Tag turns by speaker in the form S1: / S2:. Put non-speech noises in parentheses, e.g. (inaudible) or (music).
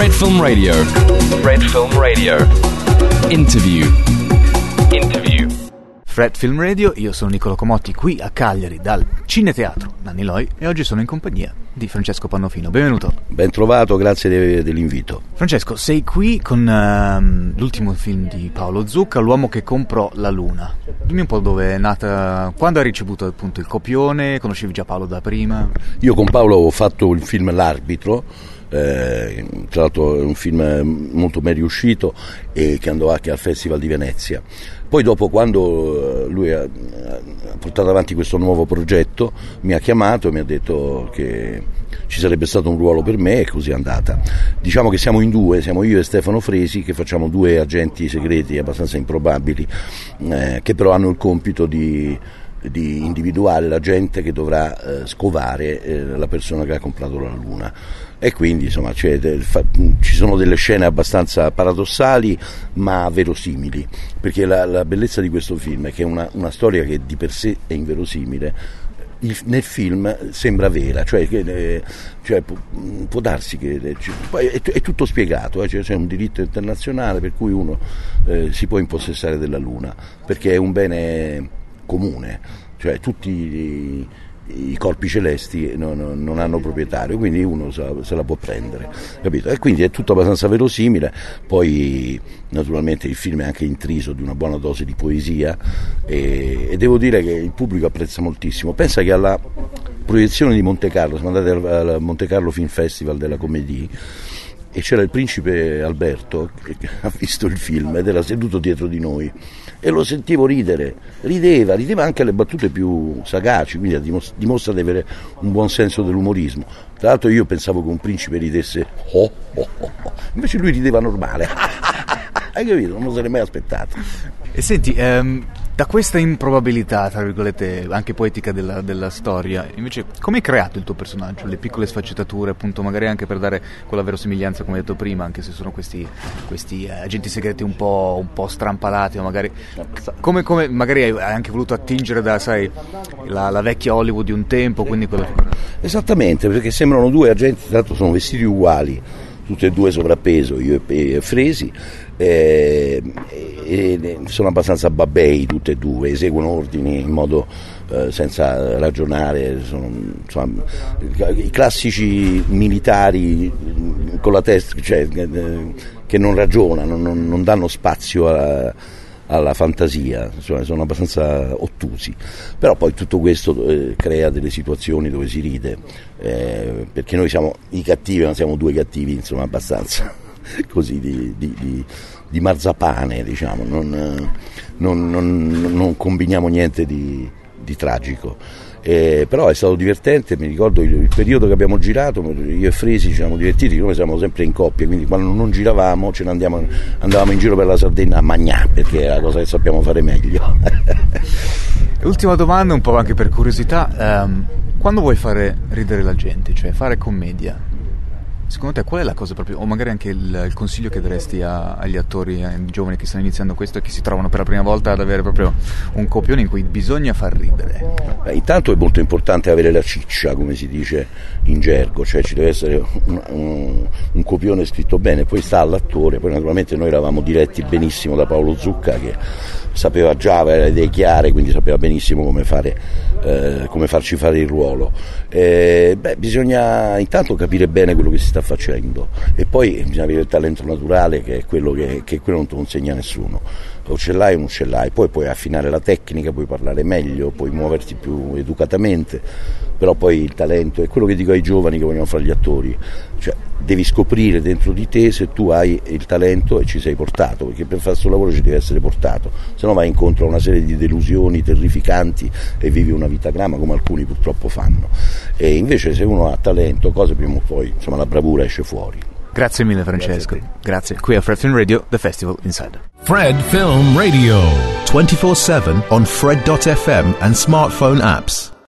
S1: Fred Film Radio. Fred Film Radio. Interview. Interview.
S2: Fred Film Radio, io sono Nicolo Comotti qui a Cagliari dal Cineteatro Nanni Loi e oggi sono in compagnia di Francesco Pannofino. Benvenuto.
S3: Ben trovato, grazie de- dell'invito.
S2: Francesco, sei qui con ehm, l'ultimo film di Paolo Zucca, L'uomo che comprò la luna. Dimmi un po' dove è nata, quando hai ricevuto appunto il copione, conoscevi già Paolo da prima?
S3: Io con Paolo ho fatto il film L'arbitro, eh, tra l'altro è un film molto ben riuscito e che andò anche al Festival di Venezia. Poi dopo quando eh, lui ha, ha portato avanti questo nuovo progetto mi ha chiamato e mi ha detto che ci sarebbe stato un ruolo per me e così è andata. Diciamo che siamo in due, siamo io e Stefano Fresi che facciamo due agenti segreti abbastanza improbabili eh, che però hanno il compito di di individuare la gente che dovrà eh, scovare eh, la persona che ha comprato la luna. E quindi insomma cioè, fa, ci sono delle scene abbastanza paradossali ma verosimili perché la, la bellezza di questo film è che è una, una storia che di per sé è inverosimile. Il, nel film sembra vera, cioè, eh, cioè può, può, darsi che eh, è, è, tutto spiegato, eh, cioè, c'è un diritto internazionale per cui uno eh, si può impossessare della Luna, perché è un bene comune, cioè tutti i corpi celesti non, non, hanno proprietario, quindi uno se la può prendere, capito? E quindi è tutto abbastanza verosimile, poi naturalmente il film è anche intriso di una buona dose di poesia e, e devo dire che il pubblico apprezza moltissimo. Pensa che alla proiezione di Monte Carlo, siamo andati al, al Monte Carlo Film Festival della Comedie, e c'era il principe Alberto che ha visto il film ed era seduto dietro di noi e lo sentivo ridere, rideva, rideva anche alle battute più sagaci, quindi dimostra di avere un buon senso dell'umorismo. Tra l'altro io pensavo che un principe ridesse oh, oh, oh, oh. invece lui rideva normale. (laughs) Hai capito? Non lo sarei mai aspettato.
S2: E senti, ehm, da questa improbabilità, tra virgolette, anche poetica della, della storia, invece, come hai creato il tuo personaggio? Le piccole sfaccettature, appunto, magari anche per dare quella verosimiglianza, come hai detto prima, anche se sono questi, questi eh, agenti segreti un po', un po', strampalati, o magari, come, come, magari hai anche voluto attingere da, sai, la, la vecchia Hollywood di un tempo, quindi quella...
S3: Esattamente, perché sembrano due agenti, l'altro sono vestiti uguali, tutti e due sovrappeso, io e Fresi, eh, e sono abbastanza babbei tutte e due, eseguono ordini in modo eh, senza ragionare, sono, insomma, i classici militari con la testa, cioè, eh, che non ragionano, non, non danno spazio a alla fantasia, insomma, sono abbastanza ottusi, però poi tutto questo eh, crea delle situazioni dove si ride, eh, perché noi siamo i cattivi, ma siamo due cattivi, insomma, abbastanza (laughs) così di, di, di, di marzapane, diciamo, non, non, non, non combiniamo niente di, tragico. Eh, però è stato divertente, mi ricordo il, il, periodo che abbiamo girato, io e Fresi ci siamo divertiti, noi siamo sempre in coppia, quindi quando non giravamo ce ne andiamo, andavamo in giro per la Sardegna a Magnà, perché è la cosa che sappiamo fare meglio. (laughs)
S2: Ultima domanda, un po' anche per curiosità, um, quando vuoi fare ridere la gente, cioè fare commedia, Secondo te qual è la cosa proprio, o magari anche il, il consiglio che daresti a, agli attori eh, giovani che stanno iniziando questo e che si trovano per la prima volta ad avere proprio un copione in cui bisogna far ridere?
S3: Beh, intanto è molto importante avere la ciccia, come si dice in gergo, cioè ci deve essere un, un, un copione scritto bene, poi sta all'attore, poi naturalmente noi eravamo diretti benissimo da Paolo Zucca che sapeva già, aveva le idee chiare, quindi sapeva benissimo come, fare, eh, come farci fare il ruolo. Eh, beh, bisogna intanto capire bene quello che si sta facendo. E poi bisogna avere il talento naturale che è quello che, che quello non ti insegna nessuno. O ce l'hai o non ce l'hai, poi puoi affinare la tecnica, puoi parlare meglio, puoi muoverti più educatamente, però poi il talento è quello che dico ai giovani che vogliono fare gli attori, cioè devi scoprire dentro di te se tu hai il talento e ci sei portato, perché per fare questo lavoro ci devi essere portato, se no vai incontro a una serie di delusioni terrificanti e vivi una vita grama come alcuni purtroppo fanno. E invece se uno ha talento, cose prima o poi, insomma la bravura esce fuori.
S2: Grazie mille Francesco. Grazie, Grazie. Qui a Fred Film Radio, The Festival Inside.
S1: Fred Film Radio.
S4: 24-7 on Fred.fm and smartphone apps.